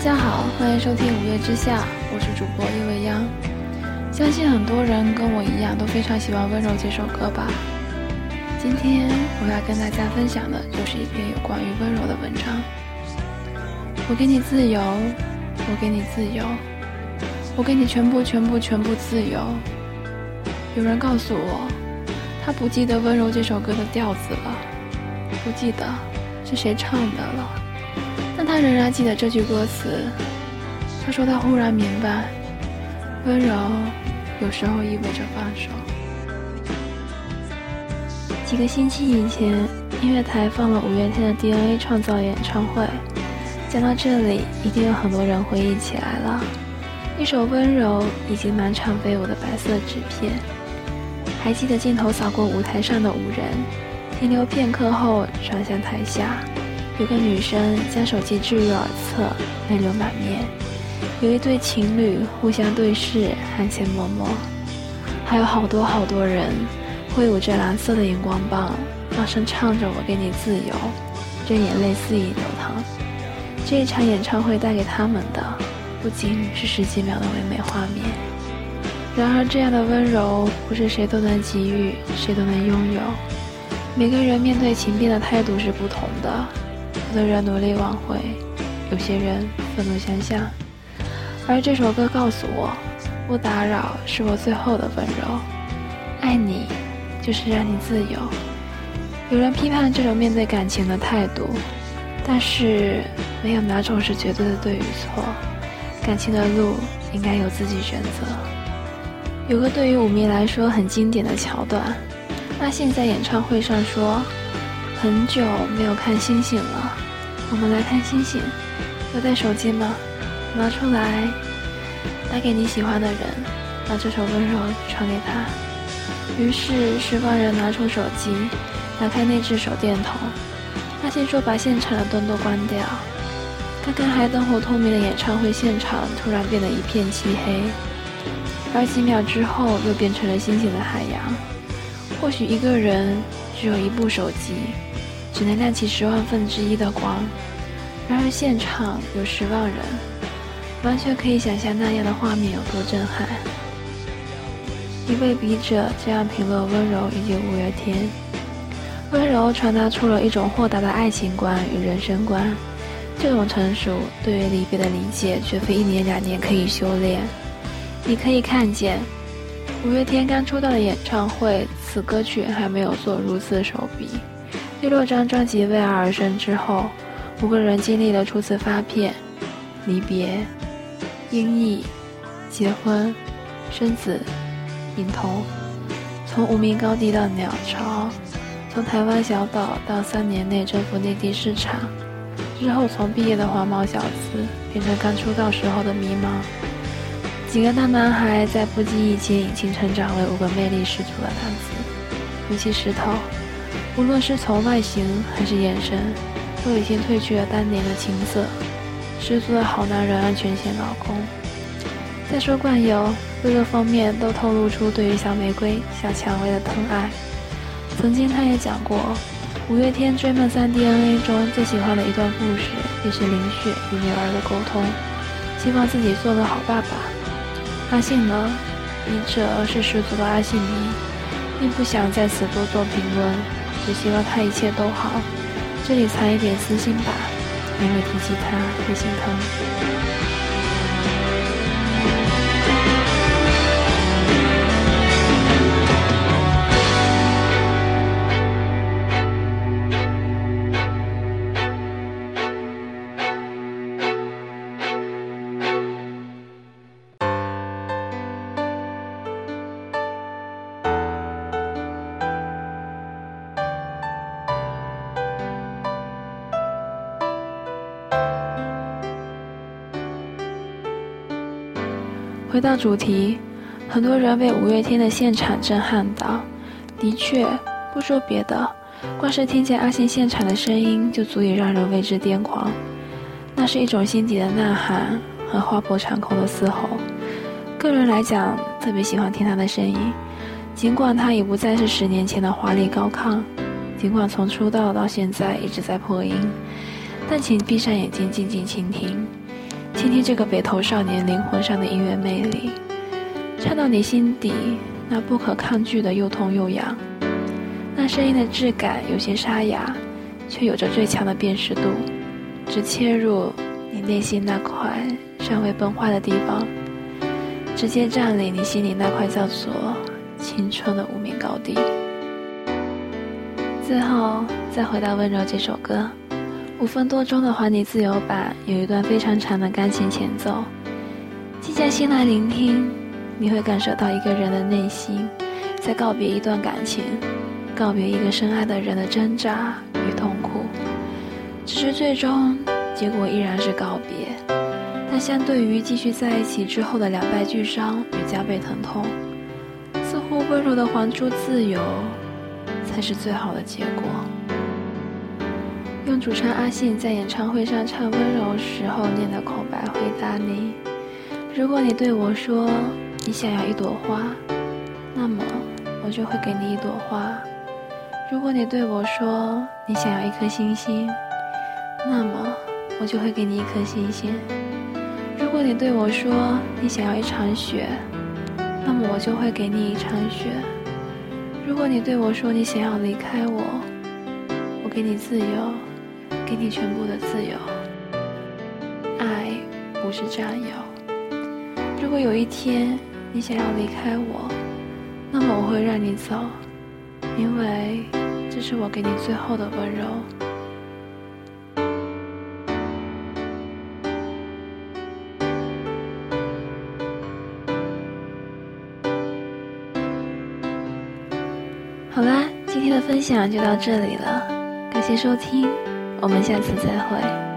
大家好，欢迎收听《五月之下》，我是主播叶未央。相信很多人跟我一样都非常喜欢《温柔》这首歌吧。今天我要跟大家分享的就是一篇有关于温柔的文章。我给你自由，我给你自由，我给你全部全部全部自由。有人告诉我，他不记得《温柔》这首歌的调子了，不记得是谁唱的了。他仍然记得这句歌词。他说他忽然明白，温柔有时候意味着放手。几个星期以前，音乐台放了五月天的 DNA 创造演唱会。讲到这里，一定有很多人回忆起来了。一首温柔以及满场飞舞的白色纸片。还记得镜头扫过舞台上的五人，停留片刻后转向台下。有个女生将手机置于耳侧，泪流满面。有一对情侣互相对视，含情脉脉。还有好多好多人挥舞着蓝色的荧光棒，大声唱着“我给你自由”，任眼泪肆意流淌。这一场演唱会带给他们的，不仅是十几秒的唯美画面。然而，这样的温柔不是谁都能给予，谁都能拥有。每个人面对情变的态度是不同的。有的人努力挽回，有些人愤怒相向，而这首歌告诉我，不打扰是我最后的温柔。爱你，就是让你自由。有人批判这种面对感情的态度，但是没有哪种是绝对的对与错。感情的路应该由自己选择。有个对于舞迷来说很经典的桥段，阿信在演唱会上说。很久没有看星星了，我们来看星星。有带手机吗？拿出来，打给你喜欢的人，把这首温柔传给他。于是，释放人拿出手机，打开内置手电筒。阿信说：“把现场的灯都关掉。”刚刚还灯火通明的演唱会现场，突然变得一片漆黑，而几秒之后，又变成了星星的海洋。或许一个人只有一部手机。只能亮起十万分之一的光，然而现场有十万人，完全可以想象那样的画面有多震撼。一位笔者这样评论温柔以及五月天：温柔传达出了一种豁达的爱情观与人生观，这种成熟对于离别的理解绝非一年两年可以修炼。你可以看见，五月天刚出道的演唱会，此歌曲还没有做如此手笔。第六张专辑为爱而生之后，五个人经历了初次发片、离别、音译、结婚、生子、隐童，从无名高地到鸟巢，从台湾小岛到三年内征服内地市场，之后从毕业的黄毛小子变成刚出道时候的迷茫。几个大男孩在不经意间已经成长为五个魅力十足的男子，尤其石头。无论是从外形还是眼神，都已经褪去了当年的青涩，十足的好男人安全线老公。再说冠佑，各个方面都透露出对于小玫瑰、小蔷薇的疼爱。曾经他也讲过，五月天追梦三 DNA 中最喜欢的一段故事，也是林雪与女儿的沟通，希望自己做个好爸爸。阿信呢？笔者是十足的阿信迷，并不想在此多做评论。只希望他一切都好，这里藏一点私心吧，因为提起他会心疼。回到主题，很多人被五月天的现场震撼到。的确，不说别的，光是听见阿信现场的声音就足以让人为之癫狂。那是一种心底的呐喊和划破长空的嘶吼。个人来讲，特别喜欢听他的声音。尽管他已不再是十年前的华丽高亢，尽管从出道到现在一直在破音，但请闭上眼睛，静静倾听。听听这个北投少年灵魂上的音乐魅力，唱到你心底那不可抗拒的又痛又痒。那声音的质感有些沙哑，却有着最强的辨识度，只切入你内心那块尚未崩坏的地方，直接占领你心里那块叫做青春的无名高地。最后再回到《温柔》这首歌，五分多钟的还你自由版有一段非常长的钢琴前奏，静下心来聆听，你会感受到一个人的内心在告别一段感情，告别一个深爱的人的挣扎与痛苦。只是最终结果依然是告别，但相对于继续在一起之后的两败俱伤与加倍疼痛，似乎温柔的还出自由。才是最好的结果。用主唱阿信在演唱会上唱《温柔》时候念的口白回答你：如果你对我说你想要一朵花，那么我就会给你一朵花；如果你对我说你想要一颗星星，那么我就会给你一颗星星；如果你对我说你想要一场雪，那么我就会给你一场雪。如果你对我说你想要离开我，我给你自由，给你全部的自由。爱不是占有。如果有一天你想要离开我，那么我会让你走，因为这是我给你最后的温柔。好啦，今天的分享就到这里了，感谢收听，我们下次再会。